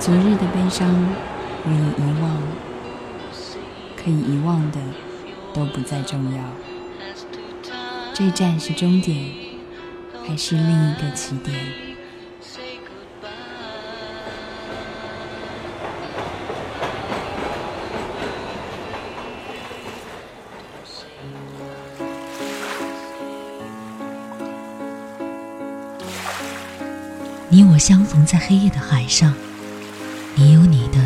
昨日的悲伤可以遗忘，可以遗忘的都不再重要。这站是终点，还是另一个起点？你我相逢在黑夜的海上。你有你的，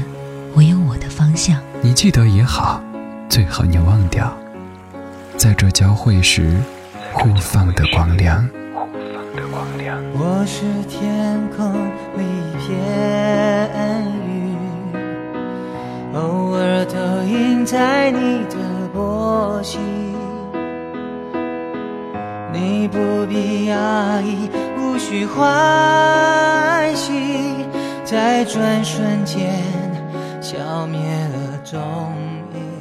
我有我的方向。你记得也好，最好你忘掉，在这交汇时互放的光亮。我是天空里一片云，偶尔投影在你的波心。你不必讶异，无需欢喜。在转瞬间，消灭了踪影。